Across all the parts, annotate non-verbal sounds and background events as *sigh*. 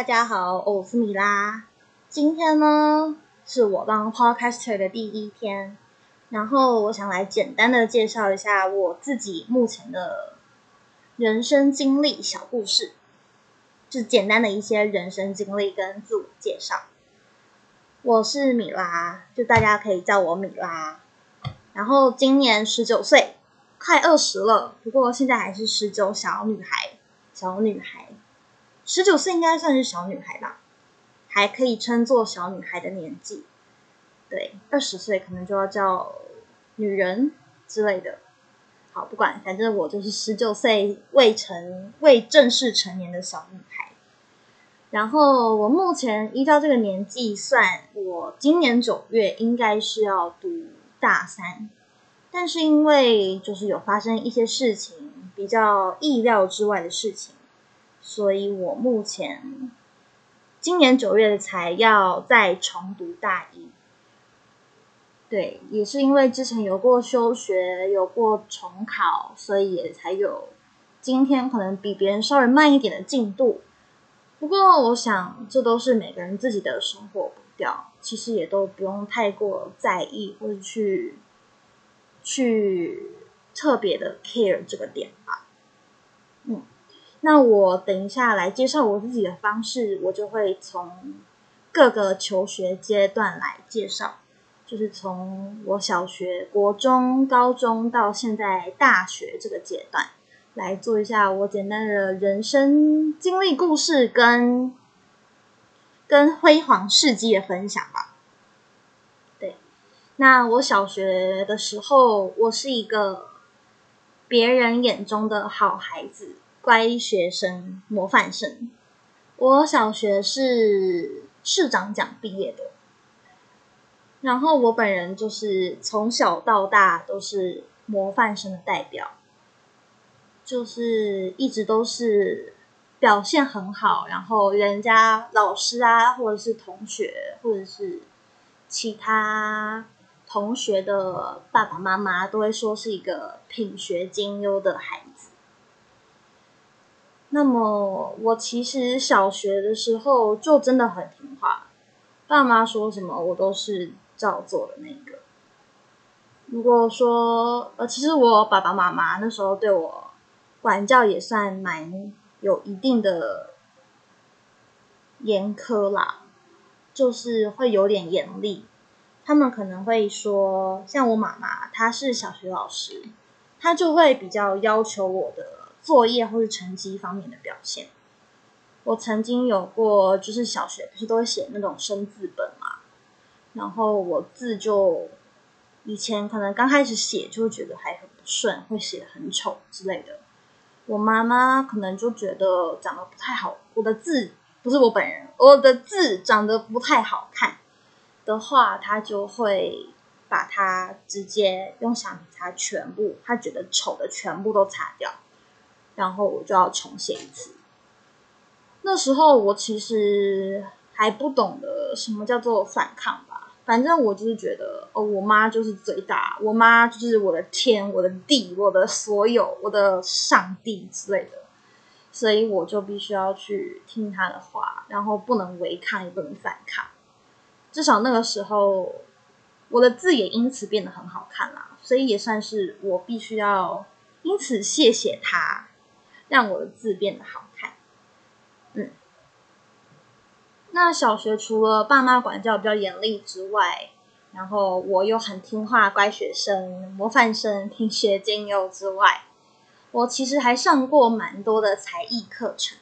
大家好，我是米拉。今天呢是我当 podcaster 的第一天，然后我想来简单的介绍一下我自己目前的人生经历小故事，就简单的一些人生经历跟自我介绍。我是米拉，就大家可以叫我米拉。然后今年十九岁，快二十了，不过现在还是十九小女孩，小女孩。十九岁应该算是小女孩吧，还可以称作小女孩的年纪。对，二十岁可能就要叫女人之类的。好，不管，反正我就是十九岁未成、未正式成年的小女孩。然后我目前依照这个年纪算，我今年九月应该是要读大三，但是因为就是有发生一些事情，比较意料之外的事情。所以我目前今年九月才要再重读大一，对，也是因为之前有过休学，有过重考，所以也才有今天可能比别人稍微慢一点的进度。不过我想，这都是每个人自己的生活步调，其实也都不用太过在意，或者去去特别的 care 这个点吧。嗯。那我等一下来介绍我自己的方式，我就会从各个求学阶段来介绍，就是从我小学、国中、高中到现在大学这个阶段，来做一下我简单的人生经历故事跟跟辉煌事迹的分享吧。对，那我小学的时候，我是一个别人眼中的好孩子。乖学生，模范生。我小学是市长奖毕业的，然后我本人就是从小到大都是模范生的代表，就是一直都是表现很好，然后人家老师啊，或者是同学，或者是其他同学的爸爸妈妈都会说是一个品学兼优的孩子。那么我其实小学的时候就真的很听话，爸妈说什么我都是照做的那个。如果说呃，其实我爸爸妈妈那时候对我管教也算蛮有一定的严苛啦，就是会有点严厉。他们可能会说，像我妈妈她是小学老师，她就会比较要求我的。作业或者成绩方面的表现，我曾经有过，就是小学不是都会写那种生字本嘛，然后我字就以前可能刚开始写就会觉得还很不顺，会写很丑之类的。我妈妈可能就觉得长得不太好，我的字不是我本人，我的字长得不太好看的话，她就会把它直接用橡皮擦全部，她觉得丑的全部都擦掉。然后我就要重写一次。那时候我其实还不懂得什么叫做反抗吧，反正我就是觉得哦，我妈就是最大，我妈就是我的天，我的地，我的所有，我的上帝之类的，所以我就必须要去听她的话，然后不能违抗，也不能反抗。至少那个时候，我的字也因此变得很好看啦，所以也算是我必须要因此谢谢她。让我的字变得好看，嗯。那小学除了爸妈管教比较严厉之外，然后我又很听话、乖学生、模范生、品学兼优之外，我其实还上过蛮多的才艺课程，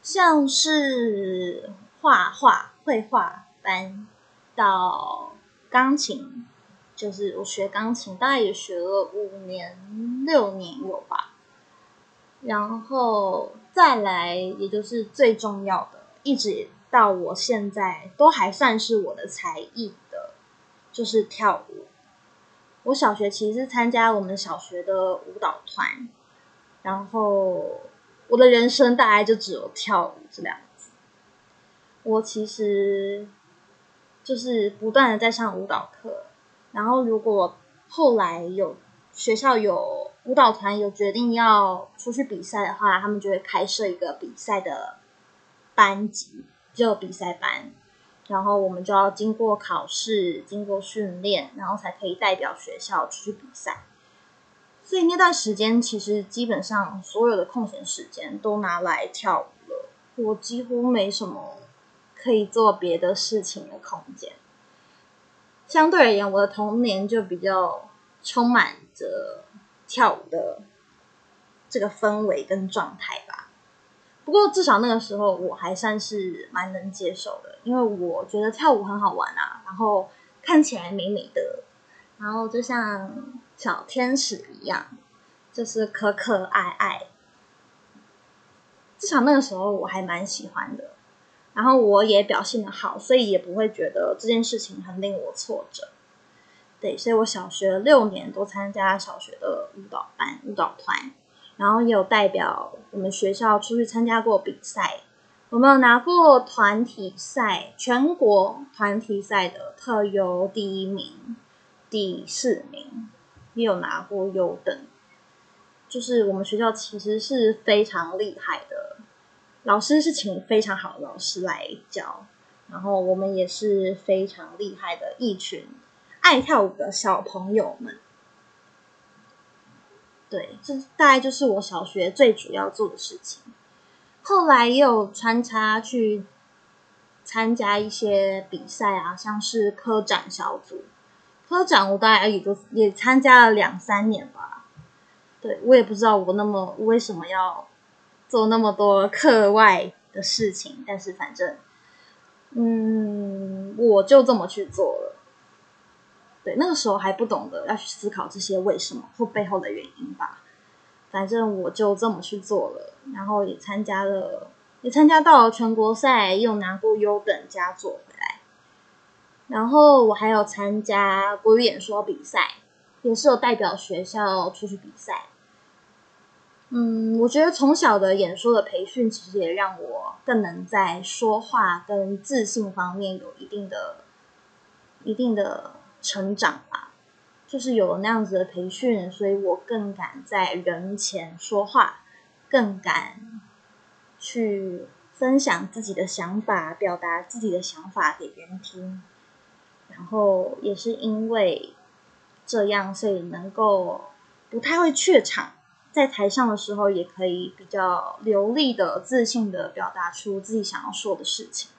像是画画、绘画班，到钢琴，就是我学钢琴，大概也学了五年、六年有吧。然后再来，也就是最重要的，一直到我现在都还算是我的才艺的，就是跳舞。我小学其实参加我们小学的舞蹈团，然后我的人生大概就只有跳舞这两个字。我其实就是不断的在上舞蹈课，然后如果后来有学校有。舞蹈团有决定要出去比赛的话，他们就会开设一个比赛的班级，就比赛班，然后我们就要经过考试、经过训练，然后才可以代表学校出去比赛。所以那段时间，其实基本上所有的空闲时间都拿来跳舞了。我几乎没什么可以做别的事情的空间。相对而言，我的童年就比较充满着跳舞的这个氛围跟状态吧。不过至少那个时候我还算是蛮能接受的，因为我觉得跳舞很好玩啊，然后看起来美美的，然后就像小天使一样，就是可可爱爱。至少那个时候我还蛮喜欢的。然后我也表现的好，所以也不会觉得这件事情很令我挫折。对，所以我小学六年都参加小学的舞蹈班、舞蹈团，然后也有代表我们学校出去参加过比赛。我们有拿过团体赛、全国团体赛的特优第一名、第四名，也有拿过优等。就是我们学校其实是非常厉害的。老师是请非常好的老师来教，然后我们也是非常厉害的一群爱跳舞的小朋友们。对，这大概就是我小学最主要做的事情。后来也有穿插去参加一些比赛啊，像是科展小组，科展我大概也就也参加了两三年吧。对我也不知道我那么为什么要。做那么多课外的事情，但是反正，嗯，我就这么去做了。对，那个时候还不懂得要去思考这些为什么或背后的原因吧。反正我就这么去做了，然后也参加了，也参加到了全国赛，又拿过优等佳作回来。然后我还有参加国语演说比赛，也是有代表学校出去比赛。嗯，我觉得从小的演说的培训，其实也让我更能在说话跟自信方面有一定的、一定的成长吧。就是有了那样子的培训，所以我更敢在人前说话，更敢去分享自己的想法，表达自己的想法给别人听。然后也是因为这样，所以能够不太会怯场。在台上的时候，也可以比较流利的、自信的表达出自己想要说的事情。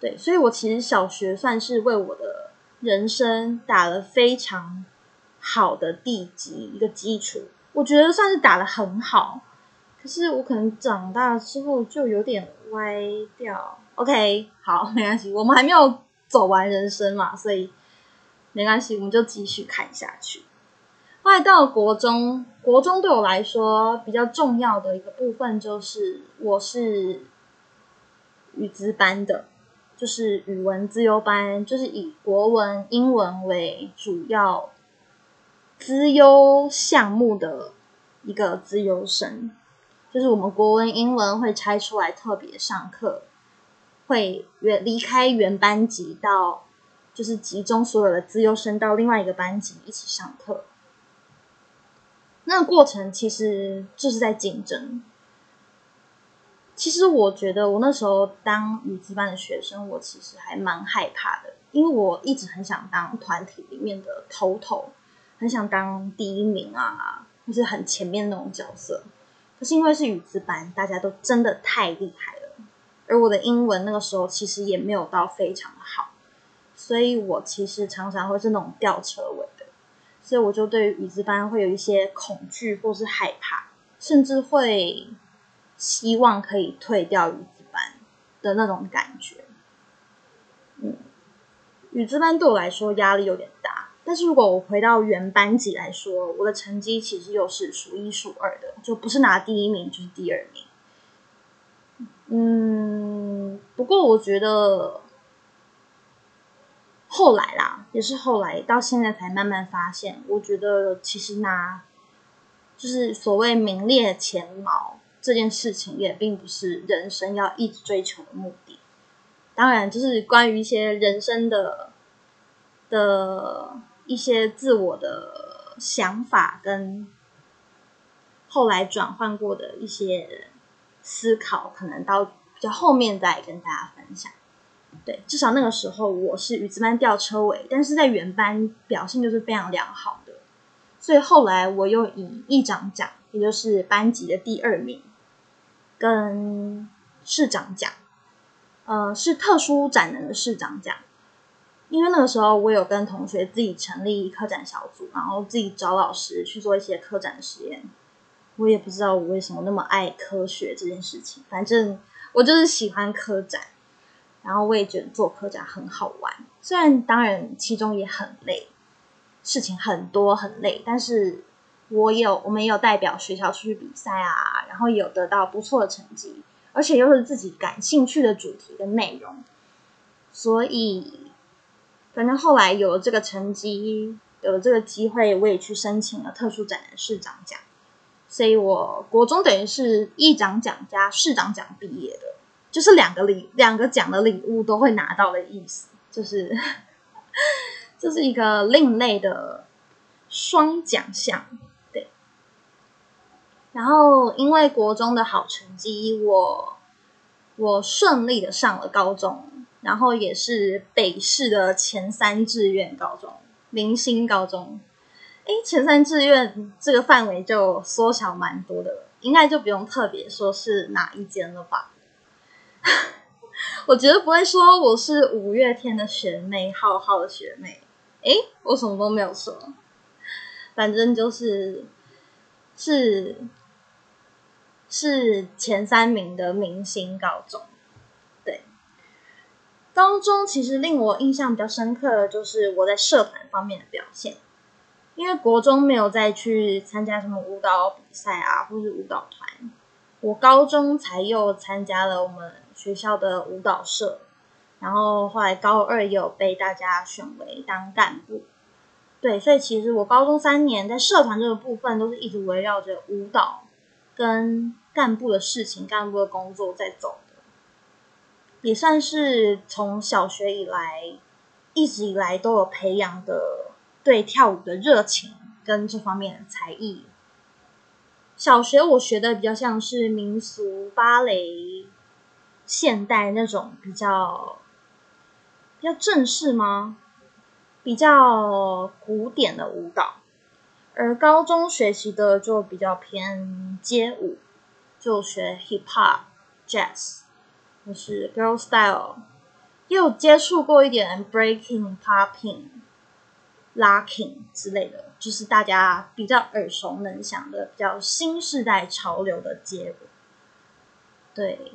对，所以我其实小学算是为我的人生打了非常好的地基，一个基础。我觉得算是打的很好。可是我可能长大之后就有点歪掉。OK，好，*laughs* 没关系，我们还没有走完人生嘛，所以没关系，我们就继续看下去。后来到国中，国中对我来说比较重要的一个部分就是我是语资班的，就是语文资优班，就是以国文、英文为主要资优项目的一个资优生。就是我们国文、英文会拆出来特别上课，会原离开原班级到，就是集中所有的资优生到另外一个班级一起上课。那个过程其实就是在竞争。其实我觉得我那时候当语资班的学生，我其实还蛮害怕的，因为我一直很想当团体里面的头头，很想当第一名啊，就是很前面那种角色。可是因为是语资班，大家都真的太厉害了，而我的英文那个时候其实也没有到非常的好，所以我其实常常会是那种吊车尾的。所以我就对语字班会有一些恐惧，或是害怕，甚至会希望可以退掉语字班的那种感觉。嗯，语字班对我来说压力有点大，但是如果我回到原班级来说，我的成绩其实又是数一数二的，就不是拿第一名就是第二名。嗯，不过我觉得。后来啦，也是后来到现在才慢慢发现，我觉得其实拿就是所谓名列前茅这件事情，也并不是人生要一直追求的目的。当然，就是关于一些人生的的一些自我的想法，跟后来转换过的一些思考，可能到比较后面再跟大家分享。对，至少那个时候我是语字班吊车尾，但是在原班表现就是非常良好的，所以后来我又以议长奖，也就是班级的第二名，跟市长讲，呃，是特殊展能的市长讲，因为那个时候我有跟同学自己成立科展小组，然后自己找老师去做一些科展实验。我也不知道我为什么那么爱科学这件事情，反正我就是喜欢科展。然后我也觉得做科展很好玩，虽然当然其中也很累，事情很多很累，但是我有我们也有代表学校出去比赛啊，然后有得到不错的成绩，而且又是自己感兴趣的主题跟内容，所以反正后来有了这个成绩，有了这个机会，我也去申请了特殊展览市长奖，所以我国中等于是一长奖加市长奖毕业的。就是两个礼两个奖的礼物都会拿到的意思，就是 *laughs* 这是一个另类的双奖项，然后因为国中的好成绩，我我顺利的上了高中，然后也是北市的前三志愿高中，明星高中。哎，前三志愿这个范围就缩小蛮多的，应该就不用特别说是哪一间了吧。*laughs* 我觉得不会说我是五月天的学妹，浩浩的学妹。哎，我什么都没有说，反正就是是是前三名的明星高中。对，高中其实令我印象比较深刻的就是我在社团方面的表现，因为国中没有再去参加什么舞蹈比赛啊，或是舞蹈团，我高中才又参加了我们。学校的舞蹈社，然后后来高二也有被大家选为当干部，对，所以其实我高中三年在社团这个部分都是一直围绕着舞蹈跟干部的事情、干部的工作在走的，也算是从小学以来一直以来都有培养的对跳舞的热情跟这方面的才艺。小学我学的比较像是民俗芭蕾。现代那种比较比较正式吗？比较古典的舞蹈，而高中学习的就比较偏街舞，就学 hip hop、jazz，或是 girl style，也有接触过一点 breaking、popping、locking 之类的，就是大家比较耳熟能详的、比较新时代潮流的街舞，对。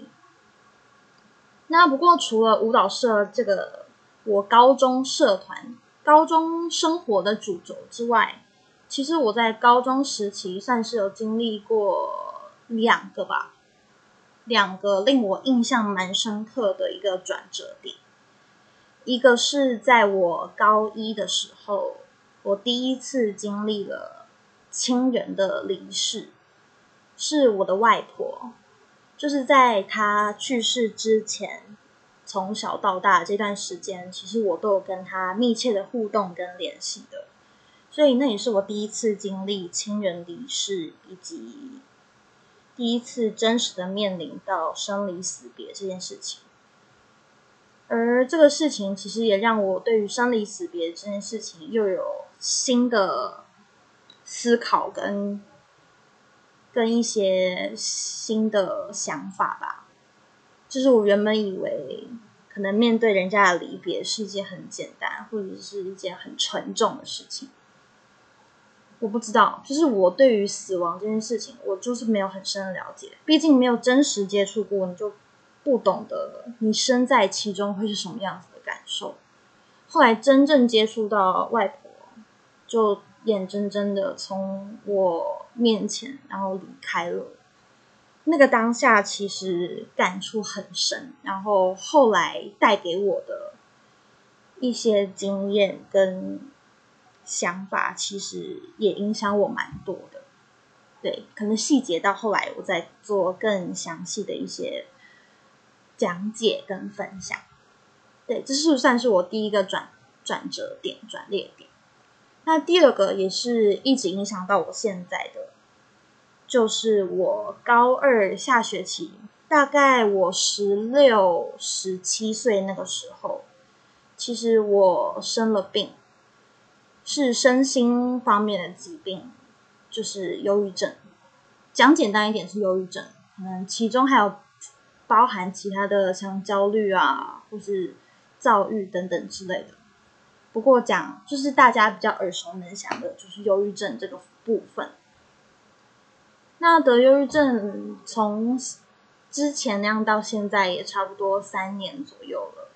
那不过除了舞蹈社这个我高中社团、高中生活的主轴之外，其实我在高中时期算是有经历过两个吧，两个令我印象蛮深刻的一个转折点。一个是在我高一的时候，我第一次经历了亲人的离世，是我的外婆。就是在他去世之前，从小到大这段时间，其实我都有跟他密切的互动跟联系的，所以那也是我第一次经历亲人离世，以及第一次真实的面临到生离死别这件事情。而这个事情其实也让我对于生离死别这件事情又有新的思考跟。跟一些新的想法吧，就是我原本以为可能面对人家的离别是一件很简单，或者是一件很沉重的事情。我不知道，就是我对于死亡这件事情，我就是没有很深的了解。毕竟没有真实接触过，你就不懂得你身在其中会是什么样子的感受。后来真正接触到外婆，就。眼睁睁的从我面前，然后离开了。那个当下其实感触很深，然后后来带给我的一些经验跟想法，其实也影响我蛮多的。对，可能细节到后来，我再做更详细的一些讲解跟分享。对，这是算是我第一个转转折点、转捩点。那第二个也是一直影响到我现在的，就是我高二下学期大概我十六、十七岁那个时候，其实我生了病，是身心方面的疾病，就是忧郁症。讲简单一点是忧郁症，可能其中还有包含其他的像焦虑啊，或是躁郁等等之类的。不过讲就是大家比较耳熟能详的，就是忧郁症这个部分。那得忧郁症从之前那样到现在也差不多三年左右了。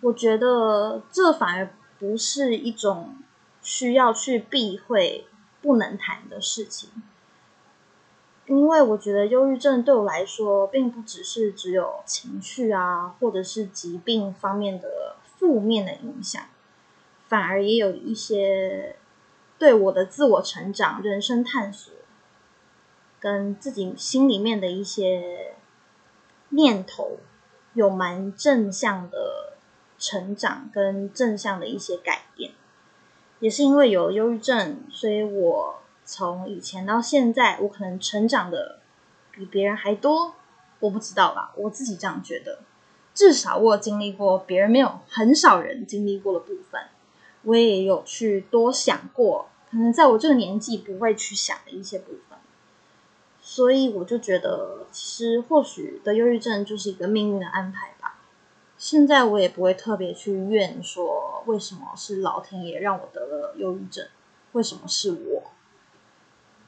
我觉得这反而不是一种需要去避讳、不能谈的事情，因为我觉得忧郁症对我来说，并不只是只有情绪啊，或者是疾病方面的负面的影响，反而也有一些对我的自我成长、人生探索。跟自己心里面的一些念头有蛮正向的成长，跟正向的一些改变，也是因为有忧郁症，所以我从以前到现在，我可能成长的比别人还多，我不知道吧，我自己这样觉得，至少我经历过别人没有很少人经历过的部分，我也有去多想过，可能在我这个年纪不会去想的一些部分。所以我就觉得，其实或许的忧郁症就是一个命运的安排。现在我也不会特别去怨说，为什么是老天爷让我得了忧郁症，为什么是我？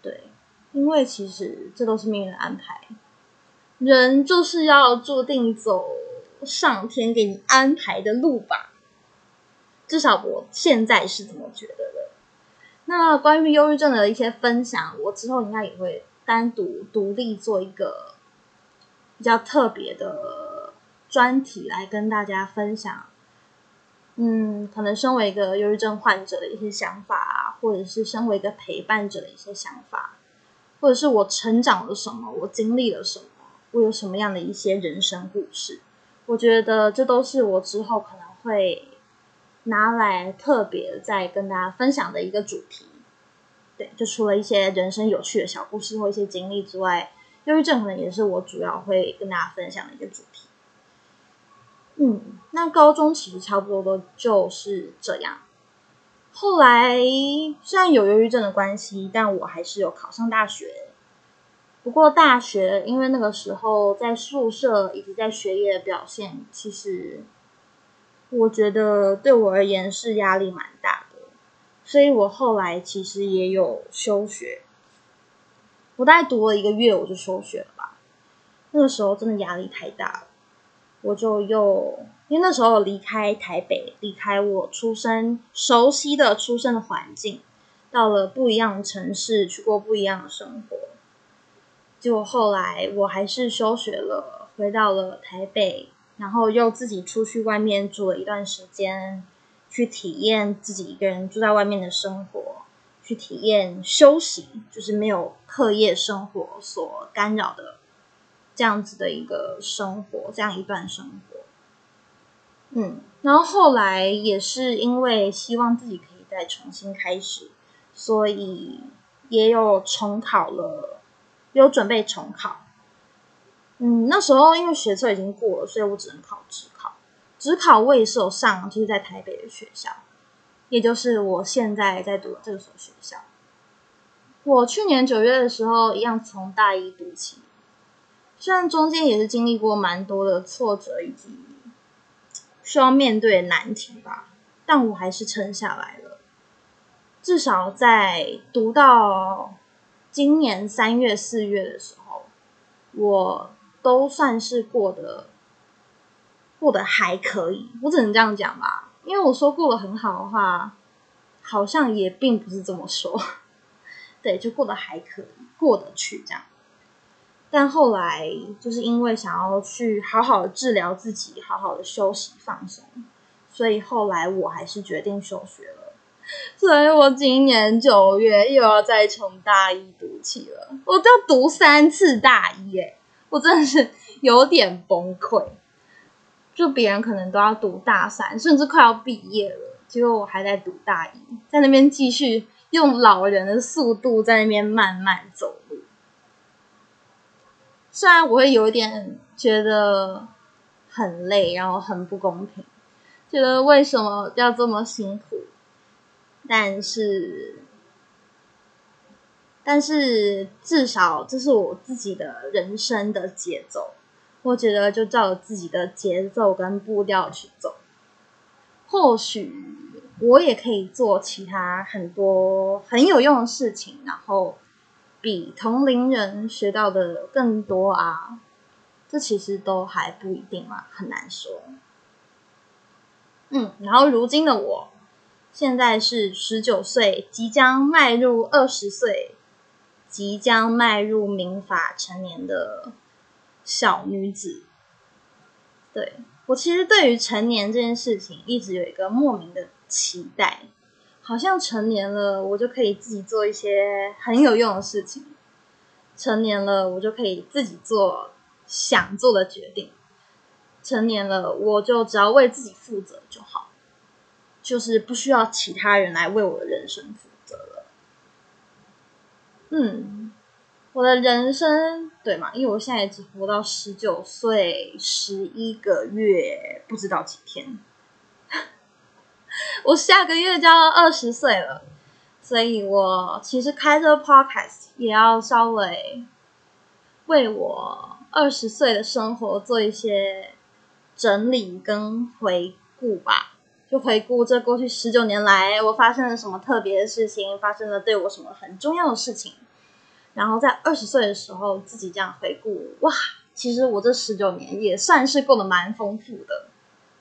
对，因为其实这都是命运的安排，人就是要注定走上天给你安排的路吧。至少我现在是这么觉得的。那关于忧郁症的一些分享，我之后应该也会。单独独立做一个比较特别的专题来跟大家分享，嗯，可能身为一个忧郁症患者的一些想法啊，或者是身为一个陪伴者的一些想法，或者是我成长了什么，我经历了什么，我有什么样的一些人生故事，我觉得这都是我之后可能会拿来特别再跟大家分享的一个主题。对，就除了一些人生有趣的小故事或一些经历之外，忧郁症可能也是我主要会跟大家分享的一个主题。嗯，那高中其实差不多都就是这样。后来虽然有忧郁症的关系，但我还是有考上大学。不过大学因为那个时候在宿舍以及在学业的表现，其实我觉得对我而言是压力蛮大的。所以我后来其实也有休学，我大概读了一个月我就休学了吧。那个时候真的压力太大了，我就又因为那时候离开台北，离开我出生熟悉的出生的环境，到了不一样的城市去过不一样的生活。结果后来我还是休学了，回到了台北，然后又自己出去外面住了一段时间。去体验自己一个人住在外面的生活，去体验休息，就是没有课业生活所干扰的这样子的一个生活，这样一段生活。嗯，然后后来也是因为希望自己可以再重新开始，所以也有重考了，有准备重考。嗯，那时候因为学测已经过了，所以我只能考职考。只考我也是有上，就是在台北的学校，也就是我现在在读的这所学校。我去年九月的时候，一样从大一读起，虽然中间也是经历过蛮多的挫折以及需要面对难题吧，但我还是撑下来了。至少在读到今年三月、四月的时候，我都算是过得。过得还可以，我只能这样讲吧。因为我说过得很好的话，好像也并不是这么说。*laughs* 对，就过得还可以，过得去这样。但后来就是因为想要去好好治疗自己，好好的休息放松，所以后来我还是决定休学了。所以我今年九月又要再从大一读起了，我要读三次大一，哎，我真的是有点崩溃。就别人可能都要读大三，甚至快要毕业了，结果我还在读大一，在那边继续用老人的速度在那边慢慢走。虽然我会有一点觉得很累，然后很不公平，觉得为什么要这么辛苦，但是，但是至少这是我自己的人生的节奏，我觉得就照自己的节奏跟步调去走，或许我也可以做其他很多很有用的事情，然后。比同龄人学到的更多啊，这其实都还不一定嘛，很难说。嗯，然后如今的我，现在是十九岁，即将迈入二十岁，即将迈入民法成年的小女子。对我其实对于成年这件事情，一直有一个莫名的期待。好像成年了，我就可以自己做一些很有用的事情。成年了，我就可以自己做想做的决定。成年了，我就只要为自己负责就好，就是不需要其他人来为我的人生负责了。嗯，我的人生对嘛？因为我现在只活到十九岁十一个月，不知道几天。我下个月就要二十岁了，所以我其实开这个 podcast 也要稍微为我二十岁的生活做一些整理跟回顾吧。就回顾这过去十九年来我发生了什么特别的事情，发生了对我什么很重要的事情。然后在二十岁的时候自己这样回顾，哇，其实我这十九年也算是过得蛮丰富的。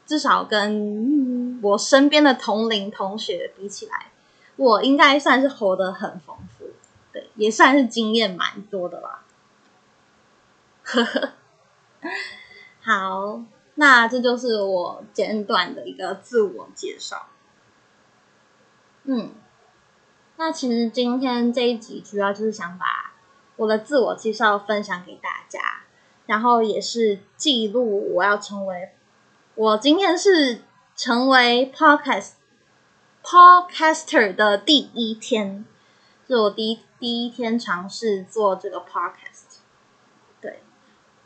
至少跟我身边的同龄同学比起来，我应该算是活得很丰富，对，也算是经验蛮多的吧。呵呵，好，那这就是我简短的一个自我介绍。嗯，那其实今天这一集主要就是想把我的自我介绍分享给大家，然后也是记录我要成为。我今天是成为 podcast podcaster 的第一天，是我第一第一天尝试做这个 podcast。对，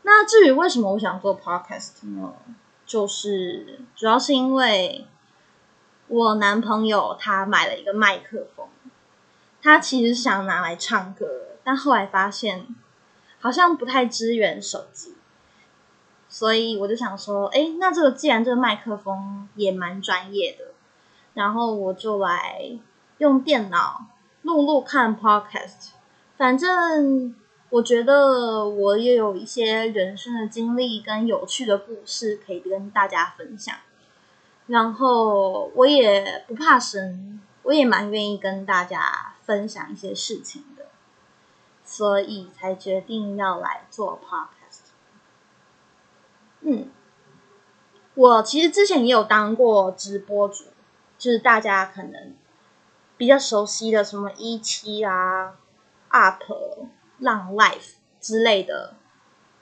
那至于为什么我想做 podcast 呢？就是主要是因为我男朋友他买了一个麦克风，他其实想拿来唱歌，但后来发现好像不太支援手机。所以我就想说，哎，那这个既然这个麦克风也蛮专业的，然后我就来用电脑录录看 podcast。反正我觉得我也有一些人生的经历跟有趣的故事可以跟大家分享，然后我也不怕生，我也蛮愿意跟大家分享一些事情的，所以才决定要来做 podcast。嗯，我其实之前也有当过直播主，就是大家可能比较熟悉的什么一期啊、Up、浪 Life 之类的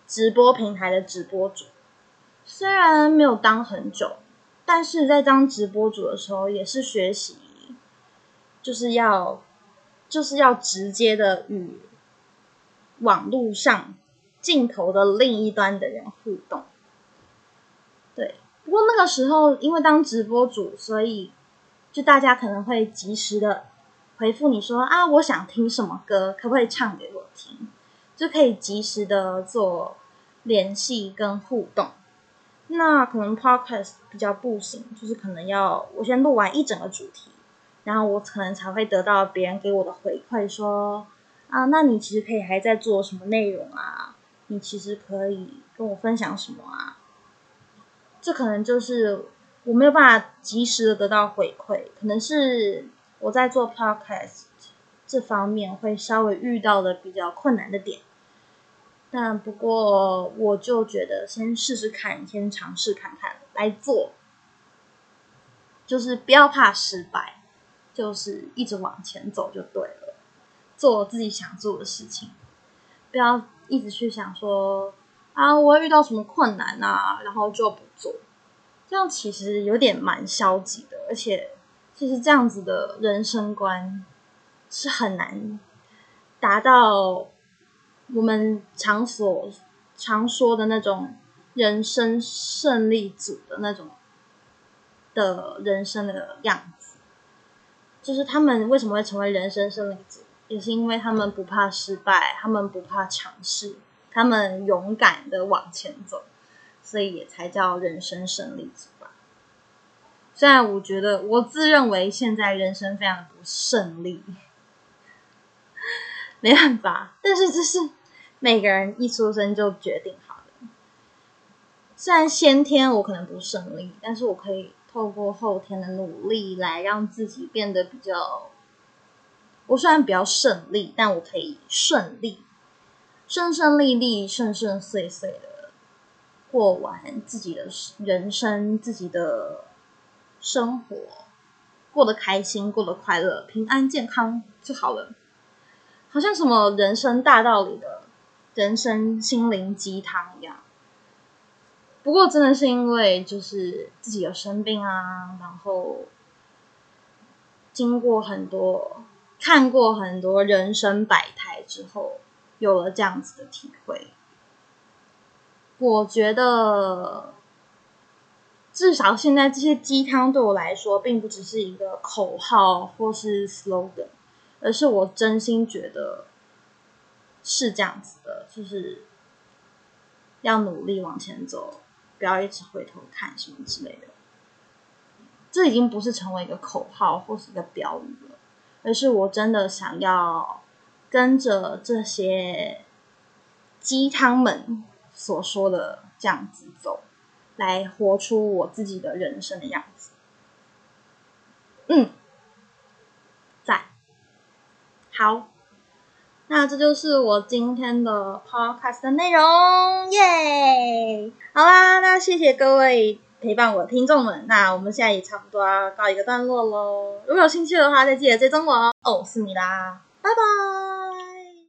直播平台的直播主。虽然没有当很久，但是在当直播主的时候，也是学习，就是要就是要直接的与网络上镜头的另一端的人互动。对，不过那个时候因为当直播主，所以就大家可能会及时的回复你说啊，我想听什么歌，可不可以唱给我听？就可以及时的做联系跟互动。那可能 podcast 比较不行，就是可能要我先录完一整个主题，然后我可能才会得到别人给我的回馈，说啊，那你其实可以还在做什么内容啊？你其实可以跟我分享什么啊？这可能就是我没有办法及时的得到回馈，可能是我在做 podcast 这方面会稍微遇到的比较困难的点。但不过我就觉得先试试看，先尝试看看来做，就是不要怕失败，就是一直往前走就对了，做自己想做的事情，不要一直去想说。啊，我会遇到什么困难啊？然后就不做，这样其实有点蛮消极的，而且其实这样子的人生观是很难达到我们常所常说的那种人生胜利组的那种的人生的样子，就是他们为什么会成为人生胜利组，也是因为他们不怕失败，他们不怕尝试，他们勇敢的往前走，所以也才叫人生胜利组吧。虽然我觉得我自认为现在人生非常不胜利，*laughs* 没办法，但是这是。每个人一出生就决定好的，虽然先天我可能不顺利，但是我可以透过后天的努力来让自己变得比较。我虽然比较顺利，但我可以顺利、顺顺利利、顺顺遂遂的过完自己的人生，自己的生活过得开心，过得快乐、平安、健康就好了。好像什么人生大道理的。人生心灵鸡汤一样，不过真的是因为就是自己有生病啊，然后经过很多看过很多人生百态之后，有了这样子的体会。我觉得至少现在这些鸡汤对我来说，并不只是一个口号或是 slogan，而是我真心觉得。是这样子的，就是要努力往前走，不要一直回头看什么之类的。这已经不是成为一个口号或是一个标语了，而是我真的想要跟着这些鸡汤们所说的这样子走，来活出我自己的人生的样子。嗯，在好。那这就是我今天的 podcast 的内容，耶！好啦，那谢谢各位陪伴我的听众们，那我们现在也差不多要告一个段落喽。如果有兴趣的话，再记得追踪我哦。哦，是你啦，拜拜。